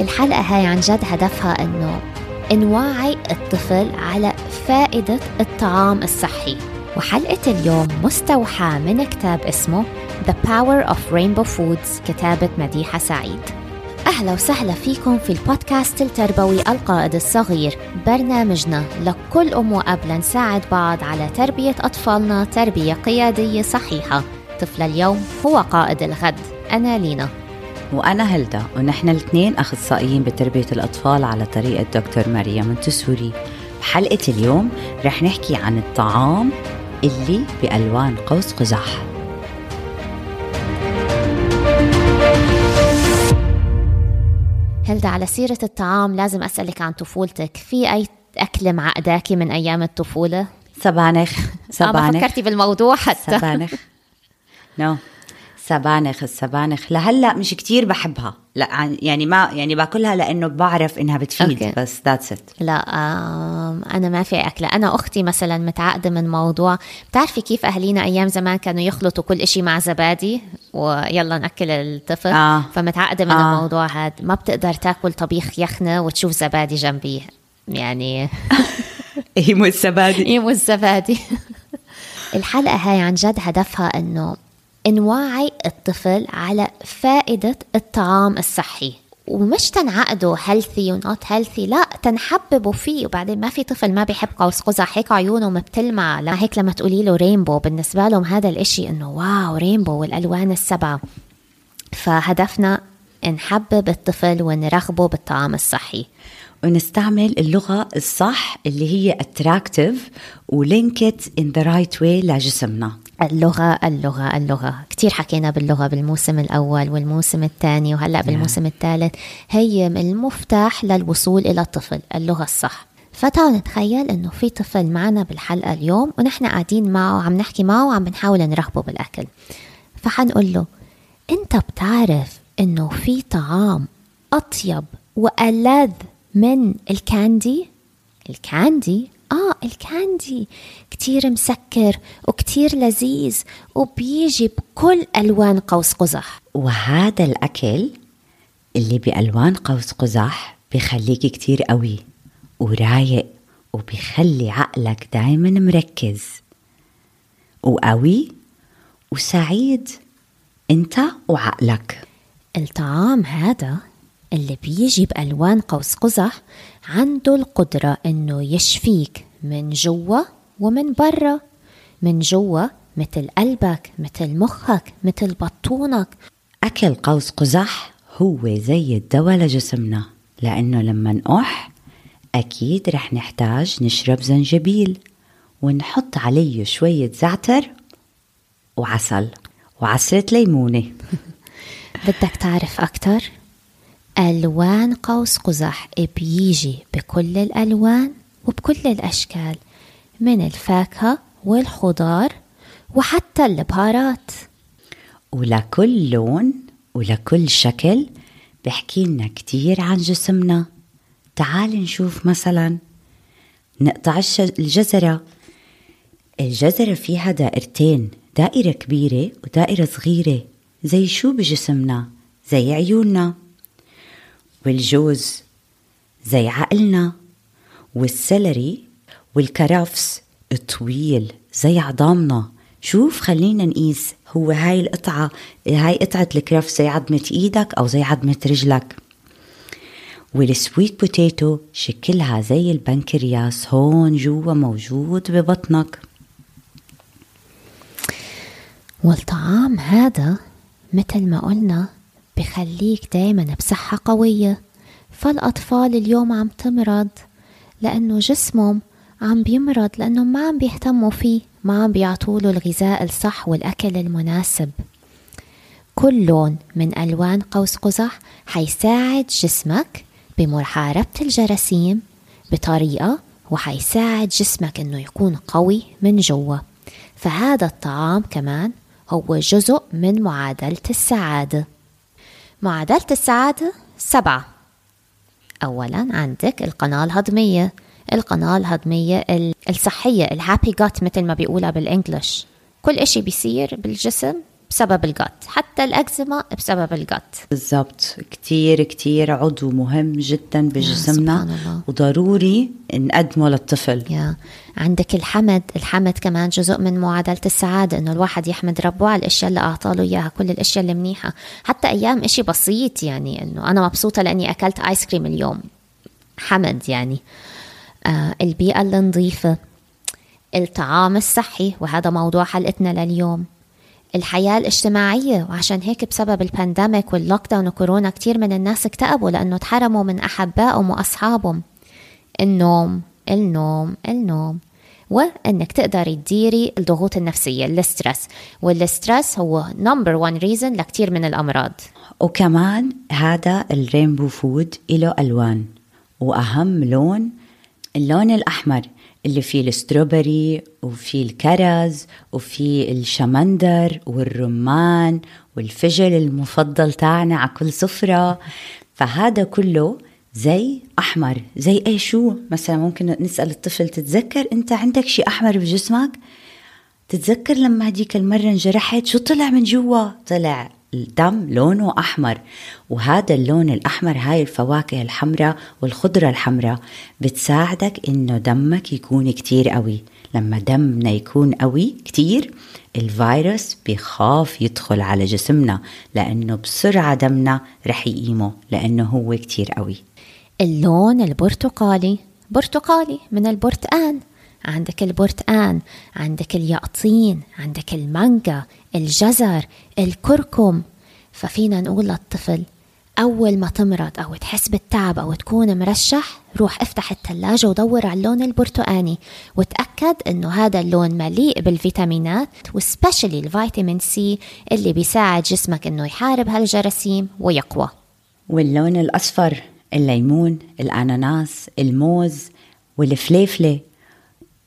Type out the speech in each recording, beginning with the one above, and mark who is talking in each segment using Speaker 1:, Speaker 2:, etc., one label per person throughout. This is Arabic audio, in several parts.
Speaker 1: الحلقة هاي عن جد هدفها أنه نوعي الطفل على فائدة الطعام الصحي. وحلقة اليوم مستوحاة من كتاب اسمه The Power of Rainbow Foods كتابة مديحة سعيد. أهلا وسهلا فيكم في البودكاست التربوي القائد الصغير برنامجنا لكل أم وأب لنساعد بعض على تربية أطفالنا تربية قيادية صحيحة. طفل اليوم هو قائد الغد. أنا لينا.
Speaker 2: وأنا هلدا ونحن الاثنين أخصائيين بتربية الأطفال على طريقة دكتور ماريا منتسوري بحلقة اليوم رح نحكي عن الطعام اللي بألوان قوس قزح.
Speaker 1: هلدا على سيرة الطعام لازم أسألك عن طفولتك. في أي أكلة معقداكي من أيام الطفولة؟
Speaker 2: سبانخ
Speaker 1: سبانخ ما فكرتي بالموضوع حتى.
Speaker 2: سبانخ. No. no. سبانخ السبانخ. لهلا مش كتير بحبها. لا يعني ما يعني باكلها لأنه بعرف إنها بتفيد okay. بس that's it
Speaker 1: لا أنا ما في أكلة. أنا أختي مثلا متعقده من موضوع بتعرفي كيف اهالينا أيام زمان كانوا يخلطوا كل إشي مع زبادي؟ ويلا نأكل الطفل. آه. فمتعقده من آه. الموضوع هذا ما بتقدر تاكل طبيخ يخنة وتشوف زبادي جنبيه يعني
Speaker 2: يمه الزبادي
Speaker 1: يمه الزبادي الحلقة هاي عن جد هدفها إنه نوعي الطفل على فائدة الطعام الصحي. ومش تنعقده healthy و not healthy لا تنحببه فيه. وبعدين ما في طفل ما بيحب قوس قزح هيك عيونه بتلمع لا هيك لما تقولي له rainbow بالنسبة لهم هذا الإشي إنه wow rainbow والألوان السبعة. فهدفنا نحبب الطفل ونرغبه بالطعام الصحي.
Speaker 2: ونستعمل اللغة الصح اللي هي attractive ولينكت in the right way لجسمنا.
Speaker 1: اللغة اللغة اللغة. كتير حكينا باللغة بالموسم الأول والموسم الثاني وهلأ. بالموسم الثالث. هي المفتاح للوصول إلى الطفل اللغة الصح. فتعالوا نتخيل إنه في طفل معنا بالحلقة اليوم ونحن قاعدين معه وعم نحكي معه وعم بنحاول نرغبه بالأكل. فحنقول له أنت بتعرف إنه في طعام أطيب وألذ من الكاندي؟ الكاندي آه الكاندي كتير مسكر وكتير لذيذ وبيجي بكل ألوان قوس قزح.
Speaker 2: وهذا الأكل اللي بألوان قوس قزح بخليك كتير قوي ورايق وبيخلي عقلك دايما مركز وقوي وسعيد انت وعقلك.
Speaker 1: الطعام هذا اللي بيجي بألوان قوس قزح عنده القدرة إنه يشفيك من جوا ومن برا. من جوا مثل قلبك مثل مخك مثل بطونك.
Speaker 2: أكل قوس قزح هو زي الدواء لجسمنا لأنه لما نقح أكيد رح نحتاج نشرب زنجبيل ونحط عليه شوية زعتر وعسل وعسلة ليمونة.
Speaker 1: بدك تعرف أكتر؟ ألوان قوس قزح بيجي بكل الألوان وبكل الأشكال من الفاكهة والخضار وحتى البهارات.
Speaker 2: ولكل لون ولكل شكل بحكي لنا كتير عن جسمنا. تعال نشوف مثلا. نقطع الجزرة. الجزرة فيها دائرتين دائرة كبيرة ودائرة صغيرة. زي شو بجسمنا؟ زي عيوننا. والجوز زي عقلنا والسلري والكرفس طويل زي عظامنا. شوف خلينا نقيس هو هاي القطعة هاي قطعة الكرفس زي عظمة إيدك أو زي عظمة رجلك. والسويت بوتيتو شكلها زي البنكرياس هون جوا موجود ببطنك.
Speaker 1: والطعام هذا مثل ما قلنا بخليك دايما بصحة قوية. فالأطفال اليوم عم تمرض لأنه جسمهم عم بيمرض لأنهم ما عم بيهتموا فيه ما عم بيعطوله الغذاء الصح والأكل المناسب. كل لون من ألوان قوس قزح حيساعد جسمك بمحاربة الجراثيم بطريقة وحيساعد جسمك إنه يكون قوي من جوا. فهذا الطعام كمان هو جزء من معادلة السعادة. معادلة السعادة سبعة. أولا عندك القناة الهضمية. القناة الهضمية الصحية الهابي جات مثل ما بيقولها بالإنجلش. كل إشي بيصير بالجسم. بسبب الجت حتى الأكزيما بسبب الجت
Speaker 2: بالضبط. كتير كتير عضو مهم جدا بجسمنا
Speaker 1: سبحان الله.
Speaker 2: وضروري نقدمه للطفل.
Speaker 1: يا. عندك الحمد. الحمد كمان جزء من معادلة السعادة إنه الواحد يحمد ربه على الأشياء اللي أعطاله إياها كل الأشياء اللي منيحة. حتى أيام إشي بسيط يعني إنه أنا مبسوطة لأني أكلت آيس كريم اليوم. حمد يعني. آه البيئة النظيفة الطعام الصحي وهذا موضوع حلقتنا لليوم. الحياة الاجتماعية وعشان هيك بسبب ال pandemic وال lockdown وكورونا كتير من الناس اكتئبوا لأنه تحرموا من أحبائهم وأصحابهم. النوم النوم النوم. وإنك تقدري تديري الضغوط النفسية ال stress وال stress هو number 1 reason لكثير من الأمراض.
Speaker 2: وكمان هذا ال rainbow food له ألوان. وأهم لون اللون الأحمر. اللي فيه ال strawberry وفيه الكرز وفيه الشمندر والرمان والفجل المفضل تاعنا على كل سفرة. فهذا كله زي أحمر زي أي شو مثلا ممكن نسأل الطفل تتذكر أنت عندك شيء أحمر بجسمك؟ تتذكر لما هديك المرة انجرحت؟ شو طلع من جوا؟ طلع الدم لونه أحمر. وهذا اللون الأحمر هاي الفواكه الحمراء والخضرة الحمراء بتساعدك إنه دمك يكون كتير قوي. لما دمنا يكون قوي كتير الفيروس بيخاف يدخل على جسمنا لأنه بسرعة دمنا رح يقيمه لأنه هو كتير قوي.
Speaker 1: اللون البرتقالي. برتقالي من البرتقان. عندك البرتقان عندك اليقطين عندك المانجا الجزر الكركم. ففينا نقول للطفل أول ما تمرض أو تحس بالتعب أو تكون مرشح روح افتح الثلاجة ودور على اللون البرتقاني. وتأكد إنه هذا اللون مليء بالفيتامينات و specially الفيتامين C اللي بيساعد جسمك إنه يحارب هالجراثيم ويقوى.
Speaker 2: واللون الأصفر الليمون الأناناس الموز والفليفلة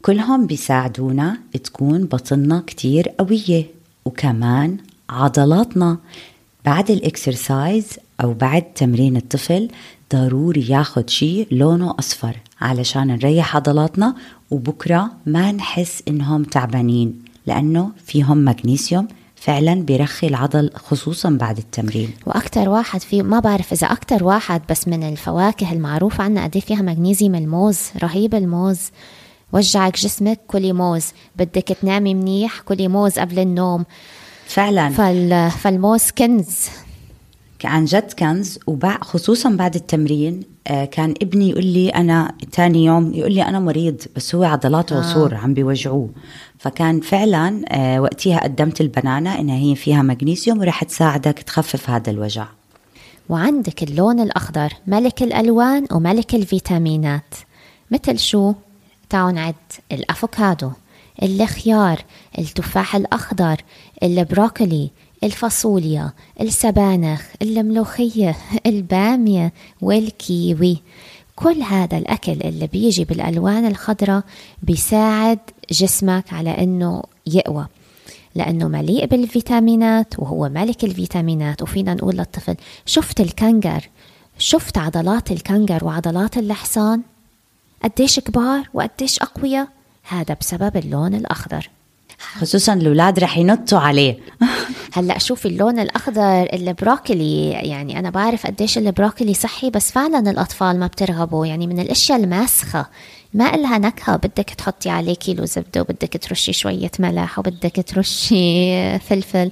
Speaker 2: كلهم بيساعدونا تكون بطننا كتير قوية. وكمان عضلاتنا بعد الاكسرسايز أو بعد تمرين الطفل ضروري ياخد شيء لونه أصفر علشان نريح عضلاتنا وبكرة ما نحس إنهم تعبانين لأنه فيهم مغنيسيوم فعلا بيرخي العضل خصوصا بعد التمرين.
Speaker 1: وأكثر واحد فيه ما بعرف إذا أكثر واحد بس من الفواكه المعروفة عنا قد إيه فيها مغنيزيوم الموز رهيب الموز. وجعك جسمك كلي موز بدك تنامي منيح كلي موز قبل النوم.
Speaker 2: فعلا.
Speaker 1: فال... فالموز كنز.
Speaker 2: عن جد كنز وبع خصوصا بعد التمرين آه، كان ابني يقول لي أنا تاني يوم يقول لي أنا مريض بس هو عضلاته وصور عم بيوجعوه. فكان فعلا آه، وقتها قدمت البنانة إنها هي فيها مغنيسيوم ورح تساعدك تخفف هذا الوجع.
Speaker 1: وعندك اللون الأخضر ملك الألوان وملك الفيتامينات. مثل شو؟ تعالوا نعد الأفوكادو. الخيار التفاح الأخضر البروكلي الفاصوليا السبانخ الملوخية البامية والكيوي. كل هذا الأكل اللي بيجي بالألوان الخضراء بيساعد جسمك على أنه يقوى لأنه مليء بالفيتامينات وهو ملك الفيتامينات. وفينا نقول للطفل شفت الكنجر؟ شفت عضلات الكنجر وعضلات الحصان؟ قديش كبار وقديش أقوياء؟ هذا بسبب اللون الأخضر.
Speaker 2: خصوصا الأولاد رح ينطوا عليه.
Speaker 1: هلأ شوفي اللون الأخضر البروكلي يعني أنا بعرف قديش البروكلي صحي بس فعلا الأطفال ما بترغبوا. يعني من الأشياء الماسخة. ما إلها نكهة. بدك تحطي عليه كيلو زبدة وبدك ترشي شوية ملح وبدك ترشي فلفل.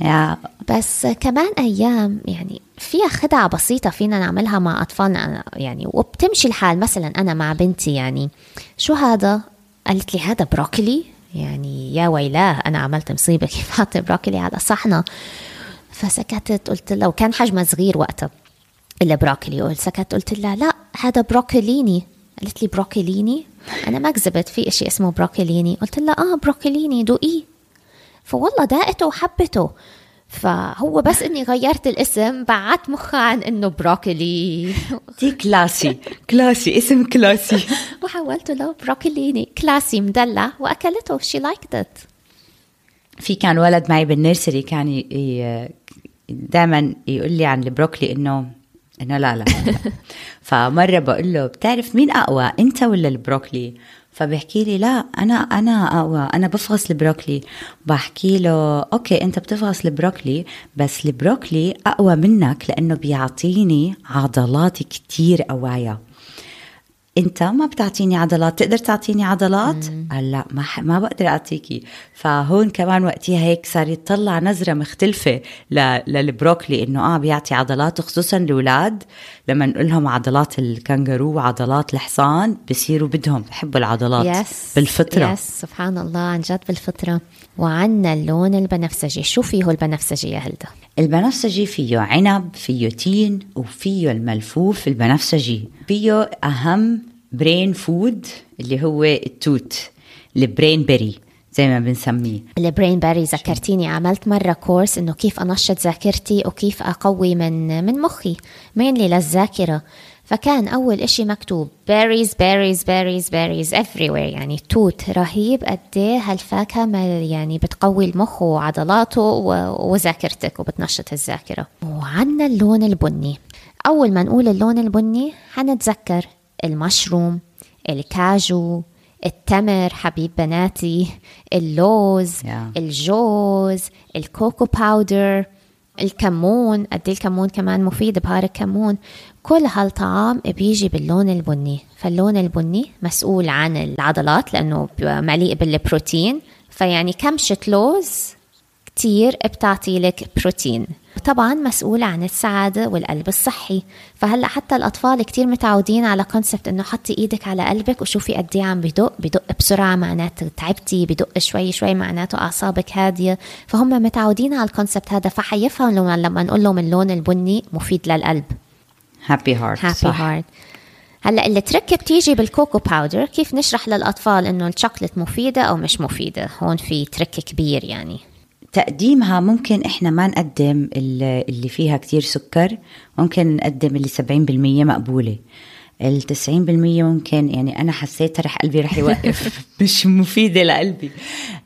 Speaker 2: Yeah.
Speaker 1: بس كمان أيام يعني فيها خدعة بسيطة فينا نعملها مع أطفالنا. يعني وبتمشي الحال. مثلا أنا مع بنتي يعني شو هذا؟ قالت لي هذا broccoli؟ يعني يا ويلاه أنا عملت مصيبة كيف حاطة broccoli على صحني؟ فسكتت قلت لها وكان حجمها صغير وقتها ال broccoli قلت سكت قلت لها لا هذا broccolini. قالت لي broccolini؟ أنا ما كذبت في شيء اسمه broccolini. قلت لها آه broccolini دوقيه. فوالله داقته وحبته. فهو بس إني غيرت الاسم بعدت مخها عن إنه broccoli
Speaker 2: دي classy classy اسم classy.
Speaker 1: وحولته له بروكليني classy مدلع وأكلته she liked it
Speaker 2: في كان ولد معي بال nursery كان. دائما يقول لي عن ال broccoli إنه إنه لا لا. فمرة بقول له بتعرف مين أقوى أنت ولا ال broccoli؟ فبحكي لي لا أنا أنا اقوى أنا بفغص البروكلي. بحكي له okay أنت بتفغص ال broccoli بس ال broccoli أقوى منك لأنه بيعطيني عضلات كتير قوايا. انت ما بتعطيني عضلات تقدر تعطيني عضلات؟ قال لا ما ح... ما بقدر اعطيكي. فهون كمان وقتها هيك صار يطلع نظرة مختلفة ل... لل broccoli إنه آه بيعطي عضلات خصوصا الأولاد. لما نقول لهم عضلات الكنغرو وعضلات الحصان بصيروا بدهم بحبوا العضلات
Speaker 1: yes
Speaker 2: بالفطرة.
Speaker 1: yes سبحان الله عن جد بالفطرة. وعنا اللون البنفسجي. شو فيه البنفسجي يا هلدا
Speaker 2: البنفسجي فيه عنب فيه تين وفيه الملفوف البنفسجي. فيه أهم brain food اللي هو التوت ال brain berry زي ما بنسميه.
Speaker 1: ال brain berry ذكرتيني عملت مرة course إنه كيف أنشط ذاكرتي وكيف أقوي من من مخي مينلي للذاكرة. فكان أول إشي مكتوب berries berries berries berries everywhere يعني توت رهيب قد إيه هالفاكهة ما يعني بتقوي المخ وعضلاته وذاكرتك وبتنشط الذاكرة. وعنا اللون البني. أول ما نقول اللون البني حنتذكر المشروم الكاجو التمر حبيب بناتي اللوز
Speaker 2: Yeah.
Speaker 1: الجوز ال cocoa powder الكمون. قد إيه الكمون كمان مفيد؟ بهار الكمون كل هالطعام بيجي باللون البني. فاللون البني مسؤول عن العضلات لأنه مليء بالبروتين. فيعني كمشة لوز كتير بتعطي لك بروتين. طبعا مسؤولة عن السعادة والقلب الصحي. فهلأ حتى الأطفال كتير متعودين على concept إنه حطي إيدك على قلبك وشوفي قد إيه عم بدق بدق بسرعة معناته تعبتي بدق شوي شوي معناته أعصابك هادية. فهم متعودين على ال concept هذا فحيفهم لما, لما نقول لهم اللون البني مفيد للقلب.
Speaker 2: happy heart
Speaker 1: happy heart هلأ ال trick بتيجي بال cocoa powder كيف نشرح للأطفال إنه الشوكلت مفيدة أو مش مفيدة؟ هون في trick كبير يعني.
Speaker 2: تقديمها ممكن إحنا ما نقدم ال- اللي فيها كتير سكر ممكن نقدم اللي 70% مقبولة. ال 90% ممكن يعني أنا حسيتها رح قلبي رح يوقف. مش مفيدة لقلبي.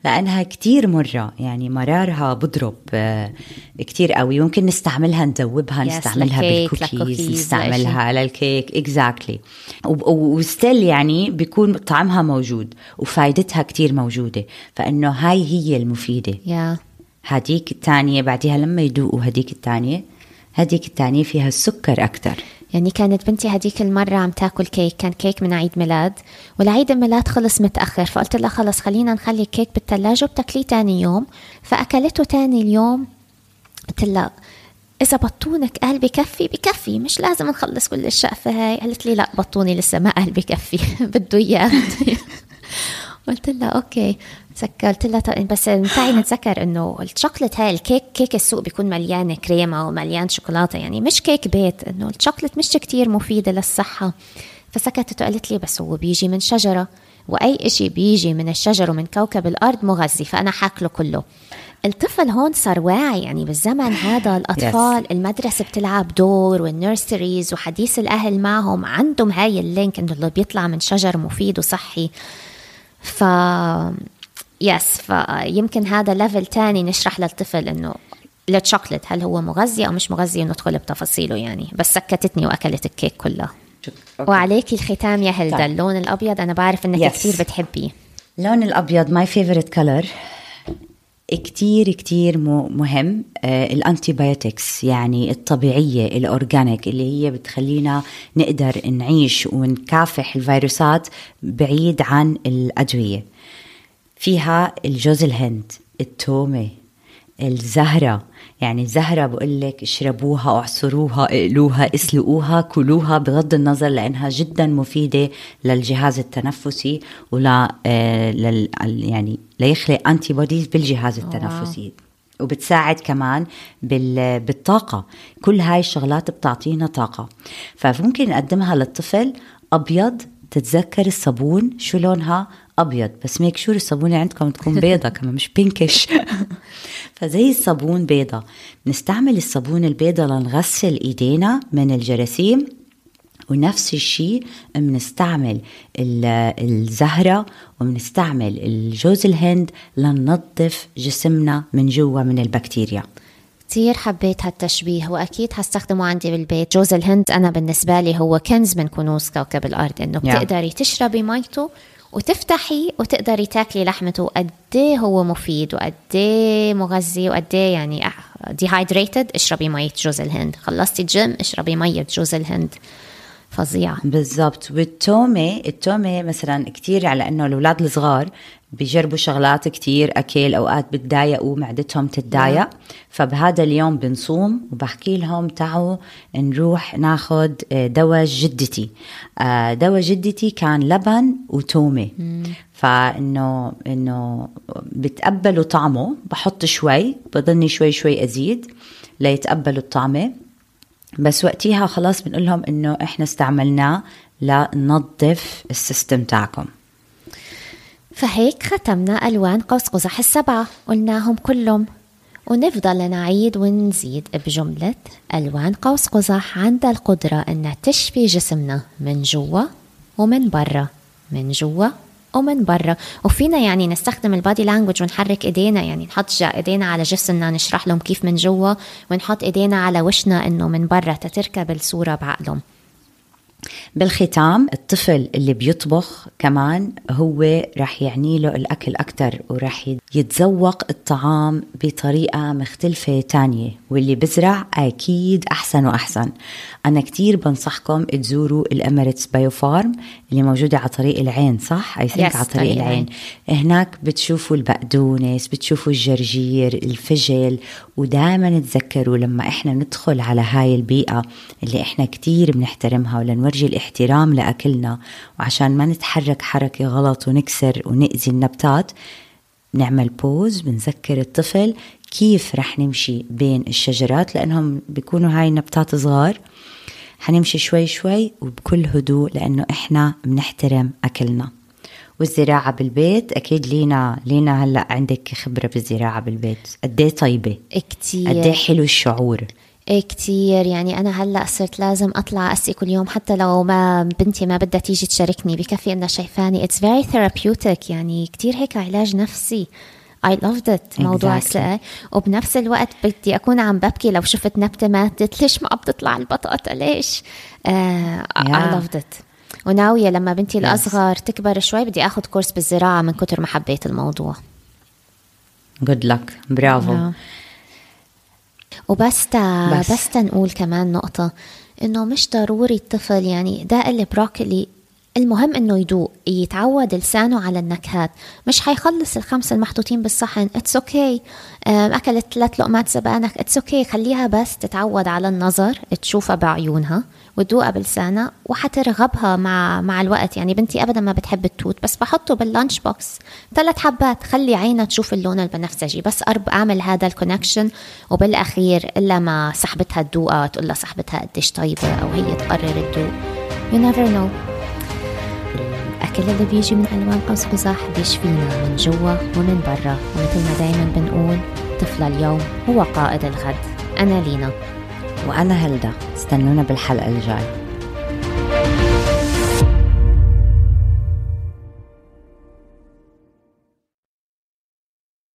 Speaker 2: لأنها كتير مرة يعني مرارها بضرب آه، كتير قوي. ممكن نستعملها نذوبها نستعملها بالكوكيز نستعملها للكيك exactly و still يعني بيكون طعمها موجود وفايدتها كتير موجودة. فإنه هاي هي المفيدة.
Speaker 1: يا
Speaker 2: هديك الثانية بعدها لما يدوقوا هديك الثانية هديك الثانية فيها السكر أكتر
Speaker 1: يعني كانت بنتي هديك المرة عم تاكل كيك كان كيك من عيد ميلاد والعيد الميلاد خلص متأخر فقلت لها خلص خلينا نخلي الكيك بالثلاجة وبتاكليه تاني يوم. فأكلته تاني اليوم قلت لها إذا بطونك قال بكفي بكفي مش لازم نخلص كل الشقفة هاي. قالت لي لا بطوني لسه ما قال بكفي بده إياه قلت لها أوكي. سك- قلت لها طيب بس تعي نتذكر إنه الشوكليت هاي الكيك كيك السوق بيكون مليان كريمة ومليان شوكولاتة يعني مش كيك بيت إنه الشوكليت مش كتير مفيدة للصحة. فسكتت وقالت لي بس هو بيجي من شجرة وأي إشي بيجي من الشجر ومن كوكب الأرض مغذي فأنا حاكله كله. الطفل هون صار واعي يعني بالزمن هذا الأطفال المدرسة بتلعب دور وال nurseries وحديث الأهل معهم عندهم هاي ال link إنه اللي بيطلع من شجر مفيد وصحي. ف yes فيمكن هذا level تاني نشرح للطفل إنه الشوكليت هل هو مغذي أو مش مغذي وندخل بتفاصيله يعني. بس سكتتني وأكلت الكيك كلها. وعليكي الختام يا هلدا
Speaker 2: طيب.
Speaker 1: اللون الأبيض أنا بعرف إنك
Speaker 2: Yes.
Speaker 1: كثير بتحبيه.
Speaker 2: اللون الأبيض my favorite color كتير كتير مهم آه ال antibiotics يعني الطبيعية ال organic اللي هي بتخلينا نقدر نعيش ونكافح الفيروسات بعيد عن الأدوية. فيها الجوز الهند التومة. الزهرة. يعني الزهرة بقول لك اشربوها اعصروها اقلوها اسلقوها كلوها بغض النظر لأنها جدا مفيدة للجهاز التنفسي ولا آه لل يعني ليخلق antibodies بالجهاز التنفسي. وبتساعد كمان بال- بالطاقة. كل هاي الشغلات بتعطينا طاقة. فممكن نقدمها للطفل. أبيض تتذكر الصابون؟ شو لونها؟ أبيض بس make sure الصابونة عندكم تكون بيضة كمان مش pinkish فزي الصابون بيضة. نستعمل الصابون البيضة لنغسل إيدينا من الجراثيم. ونفس الشيء بنستعمل ال- الزهرة وبنستعمل الجوز الهند لننظف جسمنا من جوا من البكتيريا.
Speaker 1: كثير حبيت هالتشبيه وأكيد حستخدمه عندي بالبيت. جوز الهند أنا بالنسبة لي هو كنز من كنوز كوكب الأرض
Speaker 2: إنه.
Speaker 1: بتقدري تشربي ميته وتفتحي وتقدري تاكلي لحمته قد إيه هو مفيد وقد إيه مغذي وقد إيه يعني dehydrated اشربي مية جوز الهند. خلصتي الجيم اشربي مية جوز الهند. فظيعة
Speaker 2: بالضبط. والتومة التومة مثلا كتير على إنه الأولاد الصغار بيجربوا شغلات كتير أكل أوقات بتضايقوا معدتهم تتضايق. فبهذا اليوم بنصوم وبحكي لهم تعوا نروح ناخذ دواء جدتي. آه، دواء جدتي كان لبن وتومة. فإنه إنه بتقبلوا طعمه بحط شوي بضلني شوي شوي أزيد ليتقبلوا الطعمة. بس وقتها خلاص بنقول لهم إنه إحنا استعملناه لننظف ال system تاعكم.
Speaker 1: فهيك ختمنا ألوان قوس قزح السبعة. قلناهم كلهم. ونفضل نعيد ونزيد بجملة ألوان قوس قزح عندها القدرة أنها تشفي جسمنا من جوا ومن برا. من جوا ومن برا. وفينا يعني نستخدم ال body language ونحرك إيدينا يعني نحط إيدينا على جسمنا نشرح لهم كيف من جوا ونحط إيدينا على وشنا إنه من برا تتركب الصورة بعقلهم.
Speaker 2: بالختام الطفل اللي بيطبخ كمان هو رح يعني له الأكل أكتر ورح يتذوق الطعام بطريقة مختلفة تانية واللي بزرع أكيد أحسن وأحسن. أنا كتير بنصحكم تزوروا الأميريتس بايو فارم اللي موجودة على طريق العين صح؟ أي ثينك على طريق العين. هناك بتشوفوا البقدونس بتشوفوا الجرجير الفجل ودائما تذكروا لما إحنا ندخل على هاي البيئة اللي إحنا كتير بنحترمها ولنورجي الاحترام لأكلنا وعشان ما نتحرك حركة غلط ونكسر ونأذي النباتات نعمل بوز بنذكر الطفل كيف رح نمشي بين الشجرات لأنهم بيكونوا هاي النباتات صغار. حنمشي شوي شوي وبكل هدوء لأنه إحنا بنحترم أكلنا. والزراعة بالبيت أكيد لينا لينا هلأ عندك خبرة بالزراعة بالبيت. قد إيه طيبة؟
Speaker 1: كتير.
Speaker 2: قد إيه حلو الشعور؟
Speaker 1: إيه كتير. يعني أنا هلأ صرت لازم أطلع اسقي كل يوم حتى لو ما بنتي ما بدها تيجي تشاركني بكفي إنها شايفاني. it's very therapeutic يعني كتير هيك علاج نفسي. I loved it. موضوع exactly. السقا وبنفس الوقت بدي أكون عم ببكي لو شفت نبتة ماتت ليش ما عم تطلع البطاطا؟ ليش؟ uh, yeah. I loved it. وناوية لما بنتي yes. الأصغر تكبر شوي بدي أخذ course بالزراعة من كتر ما حبيت الموضوع.
Speaker 2: Good luck. برافو yeah.
Speaker 1: وبس تا بس, بس تنقول كمان نقطة إنه مش ضروري الطفل يعني داق البروكلي المهم إنه يدوق يتعود لسانه على النكهات. مش حيخلص الخمسة المحطوطين بالصحن. it's okay okay. أكلت ثلاث لقمات زبانك. it's okay okay. خليها بس تتعود على النظر تشوفها بعيونها وتدوقها بلسانها وحترغبها مع مع الوقت. يعني بنتي ابدا ما بتحب التوت بس بحطه بال lunch box. ثلاث حبات. خلي عينها تشوف اللون البنفسجي. بس أرب أعمل هذا الكونكشن وبالأخير إلا ما صاحبتها تدوقها تقول لها صاحبتها قديش طيبة أو هي تقرر تدوق. You never know. الأكل اللي بيجي من ألوان قوس قزح بيشفينا من جوا ومن برا. ومثل ما دايما بنقول طفل اليوم هو قائد الغد. أنا لينا.
Speaker 2: وأنا هلدا. استنونا بالحلقة الجاي